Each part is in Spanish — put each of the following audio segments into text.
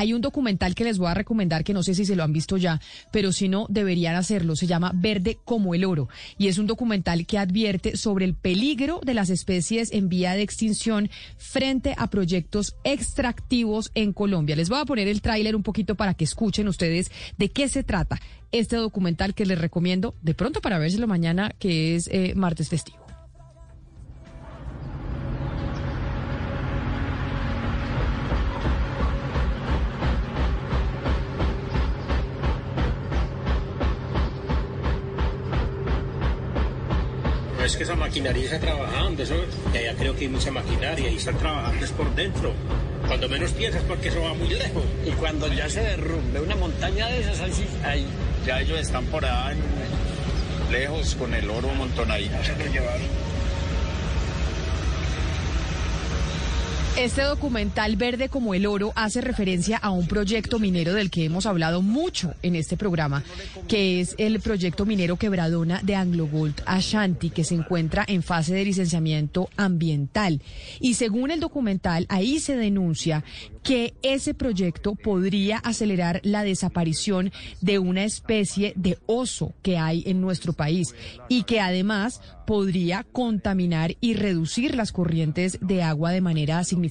hay un documental que les voy a recomendar que no sé si se lo han visto ya, pero si no, deberían hacerlo. Se llama Verde como el oro y es un documental que advierte sobre el peligro de las especies en vía de extinción frente a proyectos extractivos en Colombia. Les voy a poner el tráiler un poquito para que escuchen ustedes de qué se trata este documental que les recomiendo de pronto para vérselo mañana, que es eh, martes festivo. Maquinaria está trabajando, eso, y allá creo que hay mucha maquinaria y están trabajando es por dentro. Cuando menos piensas porque eso va muy lejos. Y cuando ya se derrumbe una montaña de esas, ahí, ahí ya ellos están por allá lejos con el oro montonadito. Se lo llevaron. Este documental Verde como el oro hace referencia a un proyecto minero del que hemos hablado mucho en este programa, que es el proyecto minero Quebradona de Anglo Gold Ashanti, que se encuentra en fase de licenciamiento ambiental. Y según el documental, ahí se denuncia que ese proyecto podría acelerar la desaparición de una especie de oso que hay en nuestro país y que además podría contaminar y reducir las corrientes de agua de manera significativa,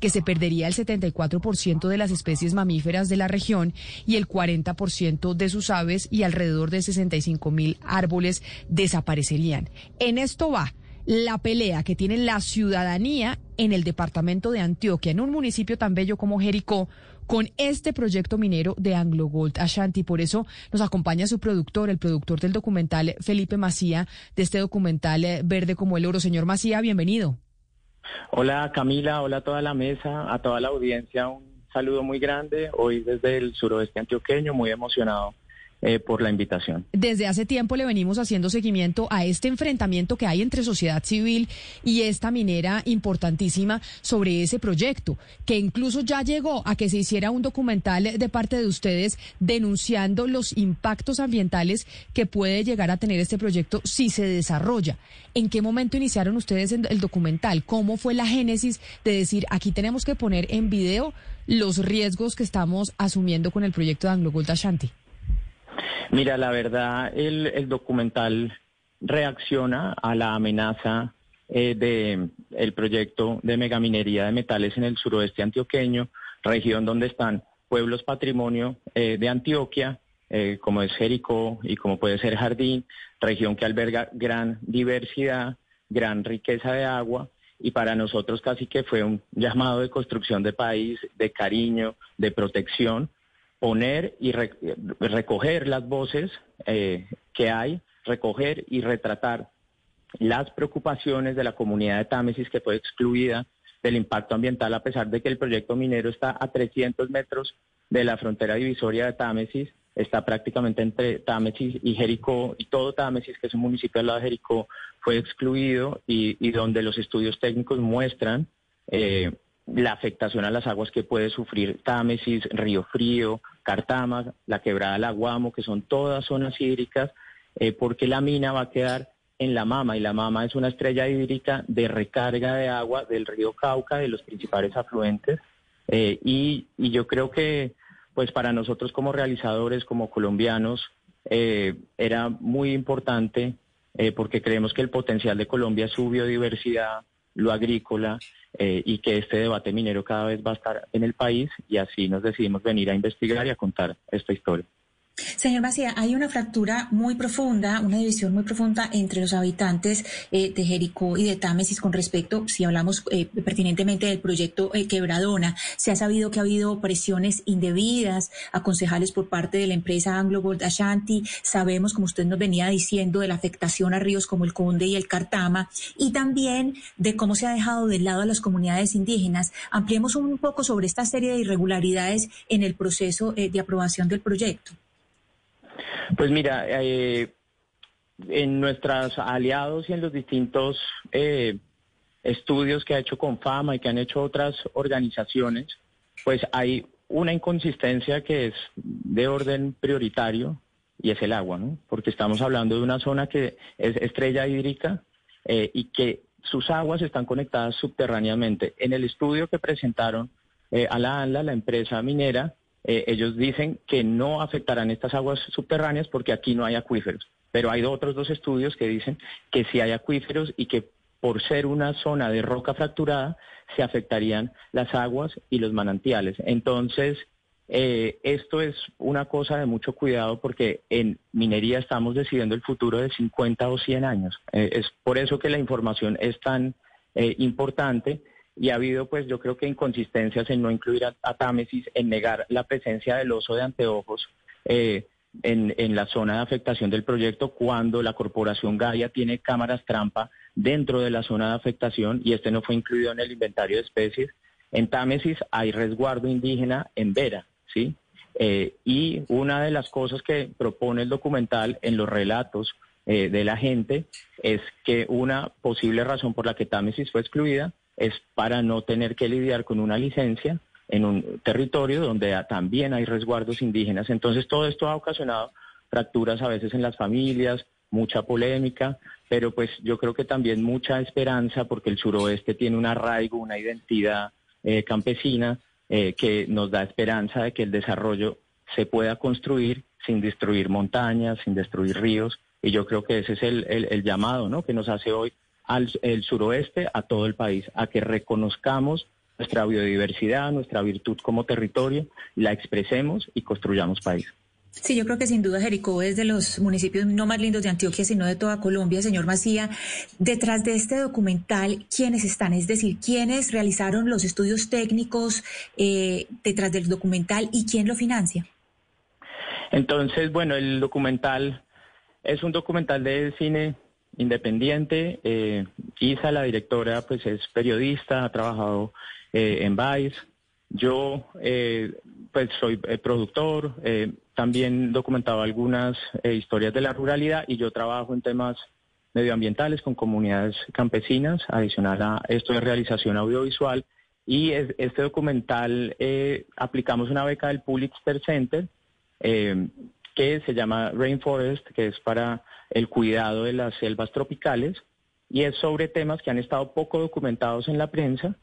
que se perdería el 74% de las especies mamíferas de la región y el 40% de sus aves y alrededor de 65 mil árboles desaparecerían. En esto va la pelea que tiene la ciudadanía en el departamento de Antioquia, en un municipio tan bello como Jericó, con este proyecto minero de Anglo Gold Ashanti. Por eso nos acompaña su productor, el productor del documental Felipe Macía, de este documental eh, Verde como el Oro. Señor Macía, bienvenido. Hola Camila, hola a toda la mesa, a toda la audiencia, un saludo muy grande. Hoy desde el suroeste antioqueño, muy emocionado eh, por la invitación. Desde hace tiempo le venimos haciendo seguimiento a este enfrentamiento que hay entre sociedad civil y esta minera importantísima sobre ese proyecto, que incluso ya llegó a que se hiciera un documental de parte de ustedes denunciando los impactos ambientales que puede llegar a tener este proyecto si se desarrolla. ¿En qué momento iniciaron ustedes el documental? ¿Cómo fue la génesis de decir aquí tenemos que poner en video los riesgos que estamos asumiendo con el proyecto de Anglo Gold Ashanti? Mira, la verdad, el, documental reacciona a la amenaza eh, de el proyecto de megaminería de metales en el suroeste antioqueño, región donde están pueblos patrimonio eh, de Antioquia, eh, como es Jericó y como puede ser Jardín, región que alberga gran diversidad, gran riqueza de agua y para nosotros casi que fue un llamado de construcción de país, de cariño, de protección, poner y re- recoger las voces eh, que hay, recoger y retratar las preocupaciones de la comunidad de Támesis que fue excluida del impacto ambiental a pesar de que el proyecto minero está a 300 metros de la frontera divisoria de Támesis, está prácticamente entre Támesis y Jericó y todo Támesis, que es un municipio al lado de Jericó, fue excluido y, y donde los estudios técnicos muestran eh, la afectación a las aguas que puede sufrir Támesis, Río Frío, Cartama, la quebrada La Guamo, que son todas zonas hídricas, eh, porque la mina va a quedar en la Mama y la Mama es una estrella hídrica de recarga de agua del río Cauca, de los principales afluentes. Eh, y, yo creo que, pues para nosotros como realizadores, como colombianos, eh, era muy importante porque creemos que el potencial de Colombia es su biodiversidad, lo agrícola eh, y que este debate minero cada vez va a estar en el país y así nos decidimos venir a investigar y a contar esta historia. Señor Macía, hay una fractura muy profunda, una división muy profunda entre los habitantes eh, de Jericó y de Támesis con respecto, si hablamos eh, pertinentemente del proyecto eh, Quebradona. Se ha sabido que ha habido presiones indebidas a concejales por parte de la empresa Anglo Gold Ashanti. Sabemos, como usted nos venía diciendo, de la afectación a ríos como el Conde y el Cartama y también de cómo se ha dejado de lado a las comunidades indígenas. Ampliemos un poco sobre esta serie de irregularidades en el proceso eh, de aprobación del proyecto. Pues mira, eh, en nuestros aliados y en los distintos eh, estudios que ha hecho Confama y que han hecho otras organizaciones, pues hay una inconsistencia que es de orden prioritario y es el agua, ¿no? Porque estamos hablando de una zona que es estrella hídrica eh, y que sus aguas están conectadas subterráneamente. En el estudio que presentaron eh, a la ANLA, la empresa minera, eh, ellos dicen que no afectarán estas aguas subterráneas porque aquí no hay acuíferos. Pero hay otros dos estudios que dicen que sí hay acuíferos y que por ser una zona de roca fracturada se afectarían las aguas y los manantiales. Entonces, eh, esto es una cosa de mucho cuidado porque en minería estamos decidiendo el futuro de 50 o 100 años. Eh, es por eso que la información es tan eh, importante y ha habido, pues yo creo que inconsistencias en no incluir a, Támesis, en negar la presencia del oso de anteojos en, en la zona de afectación del proyecto cuando la corporación Gaia tiene cámaras trampa dentro de la zona de afectación y este no fue incluido en el inventario de especies. En Támesis hay resguardo indígena en Vera. ¿sí? Eh, y una de las cosas que propone el documental en los relatos eh, de la gente es que una posible razón por la que Támesis fue excluida es para no tener que lidiar con una licencia en un territorio donde también hay resguardos indígenas. Entonces todo esto ha ocasionado fracturas a veces en las familias, mucha polémica, pero pues yo creo que también mucha esperanza porque el suroeste tiene un arraigo, una identidad eh, campesina eh, que nos da esperanza de que el desarrollo se pueda construir sin destruir montañas, sin destruir ríos. Y yo creo que ese es el, llamado ¿no? que nos hace hoy al el suroeste, a todo el país, a que reconozcamos nuestra biodiversidad, nuestra virtud como territorio, la expresemos y construyamos país. Sí, yo creo que sin duda Jericó es de los municipios no más lindos de Antioquia, sino de toda Colombia, señor Macía. Detrás de este documental, ¿quiénes están? Es decir, ¿quiénes realizaron los estudios técnicos eh, detrás del documental y quién lo financia? Entonces, bueno, el documental es un documental de cine independiente. Eh, Isa, la directora, pues es periodista, ha trabajado eh, en Vice. Yo, eh, pues soy productor, también documentado algunas eh, historias de la ruralidad y yo trabajo en temas medioambientales con comunidades campesinas, adicional a esto de realización audiovisual. Y este documental eh, aplicamos una beca del Pulitzer Center eh, que se llama Rainforest, que es para el cuidado de las selvas tropicales y es sobre temas que han estado poco documentados en la prensa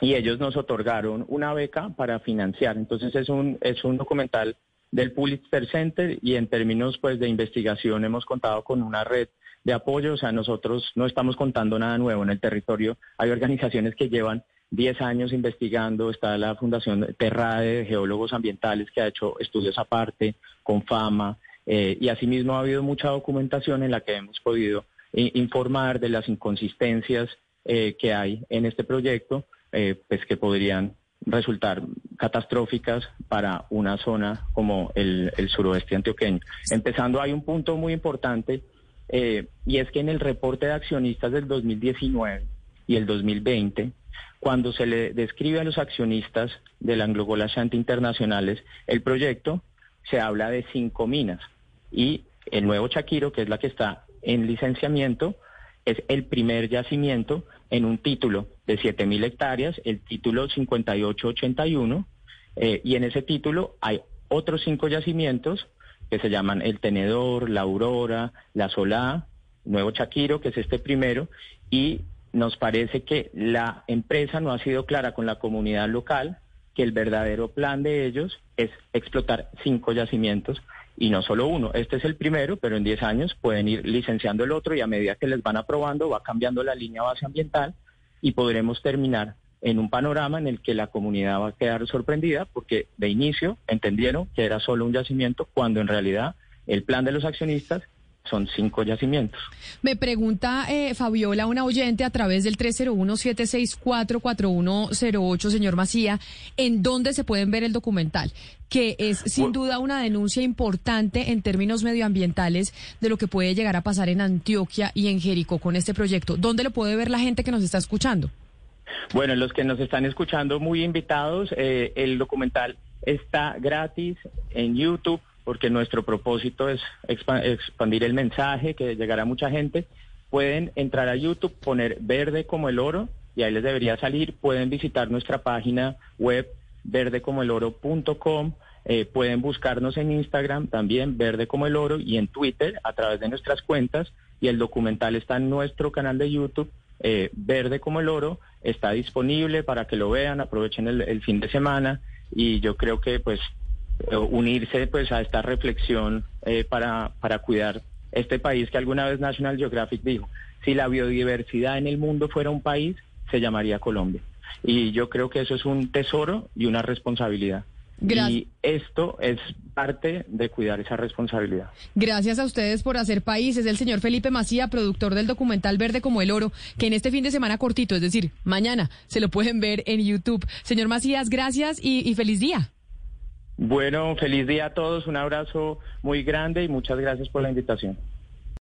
y ellos nos otorgaron una beca para financiar. Entonces es un, es un documental del Pulitzer Center y en términos pues de investigación hemos contado con una red de apoyo, o sea, nosotros no estamos contando nada nuevo en el territorio, hay organizaciones que llevan 10 años investigando, está la Fundación Terrade de Geólogos Ambientales que ha hecho estudios aparte, con fama, eh, y asimismo ha habido mucha documentación en la que hemos podido informar de las inconsistencias eh, que hay en este proyecto, eh, pues que podrían resultar catastróficas para una zona como el, suroeste antioqueño. Empezando, hay un punto muy importante eh, y es que en el reporte de accionistas del 2019 y el 2020, cuando se le describe a los accionistas del Anglo Gold Internacionales el proyecto, se habla de cinco minas. Y el nuevo Chaquiro, que es la que está en licenciamiento, es el primer yacimiento en un título de 7.000 hectáreas, el título 5881, eh, y en ese título hay otros cinco yacimientos que se llaman El Tenedor, La Aurora, La Solá, Nuevo Chaquiro, que es este primero, y nos parece que la empresa no ha sido clara con la comunidad local, que el verdadero plan de ellos es explotar cinco yacimientos y no solo uno. Este es el primero, pero en 10 años pueden ir licenciando el otro y a medida que les van aprobando va cambiando la línea base ambiental y podremos terminar en un panorama en el que la comunidad va a quedar sorprendida porque de inicio entendieron que era solo un yacimiento cuando en realidad el plan de los accionistas son cinco yacimientos. Me pregunta eh, Fabiola, una oyente, a través del 301-764-4108, señor Macía, ¿en dónde se pueden ver el documental? Que es sin duda una denuncia importante en términos medioambientales de lo que puede llegar a pasar en Antioquia y en Jericó con este proyecto. ¿Dónde lo puede ver la gente que nos está escuchando? Bueno, los que nos están escuchando, muy invitados. Eh, el documental está gratis en YouTube porque nuestro propósito es expandir el mensaje, que llegará a mucha gente. Pueden entrar a YouTube, poner verde como el oro y ahí les debería salir. Pueden visitar nuestra página web verdecomoeloro.com. Eh, pueden buscarnos en Instagram también, Verde como el Oro, y en Twitter a través de nuestras cuentas. Y el documental está en nuestro canal de YouTube eh, Verde como el Oro, está disponible para que lo vean, aprovechen el, fin de semana y yo creo que pues unirse pues a esta reflexión eh, para, para cuidar este país que alguna vez National Geographic dijo, si la biodiversidad en el mundo fuera un país, se llamaría Colombia. Y yo creo que eso es un tesoro y una responsabilidad. Y esto es parte de cuidar esa responsabilidad. Gracias a ustedes por hacer país. Es el señor Felipe Macía, productor del documental Verde como el Oro, que en este fin de semana cortito, es decir, mañana, se lo pueden ver en YouTube. Señor Macías, gracias y, y feliz día. Bueno, feliz día a todos, un abrazo muy grande y muchas gracias por la invitación.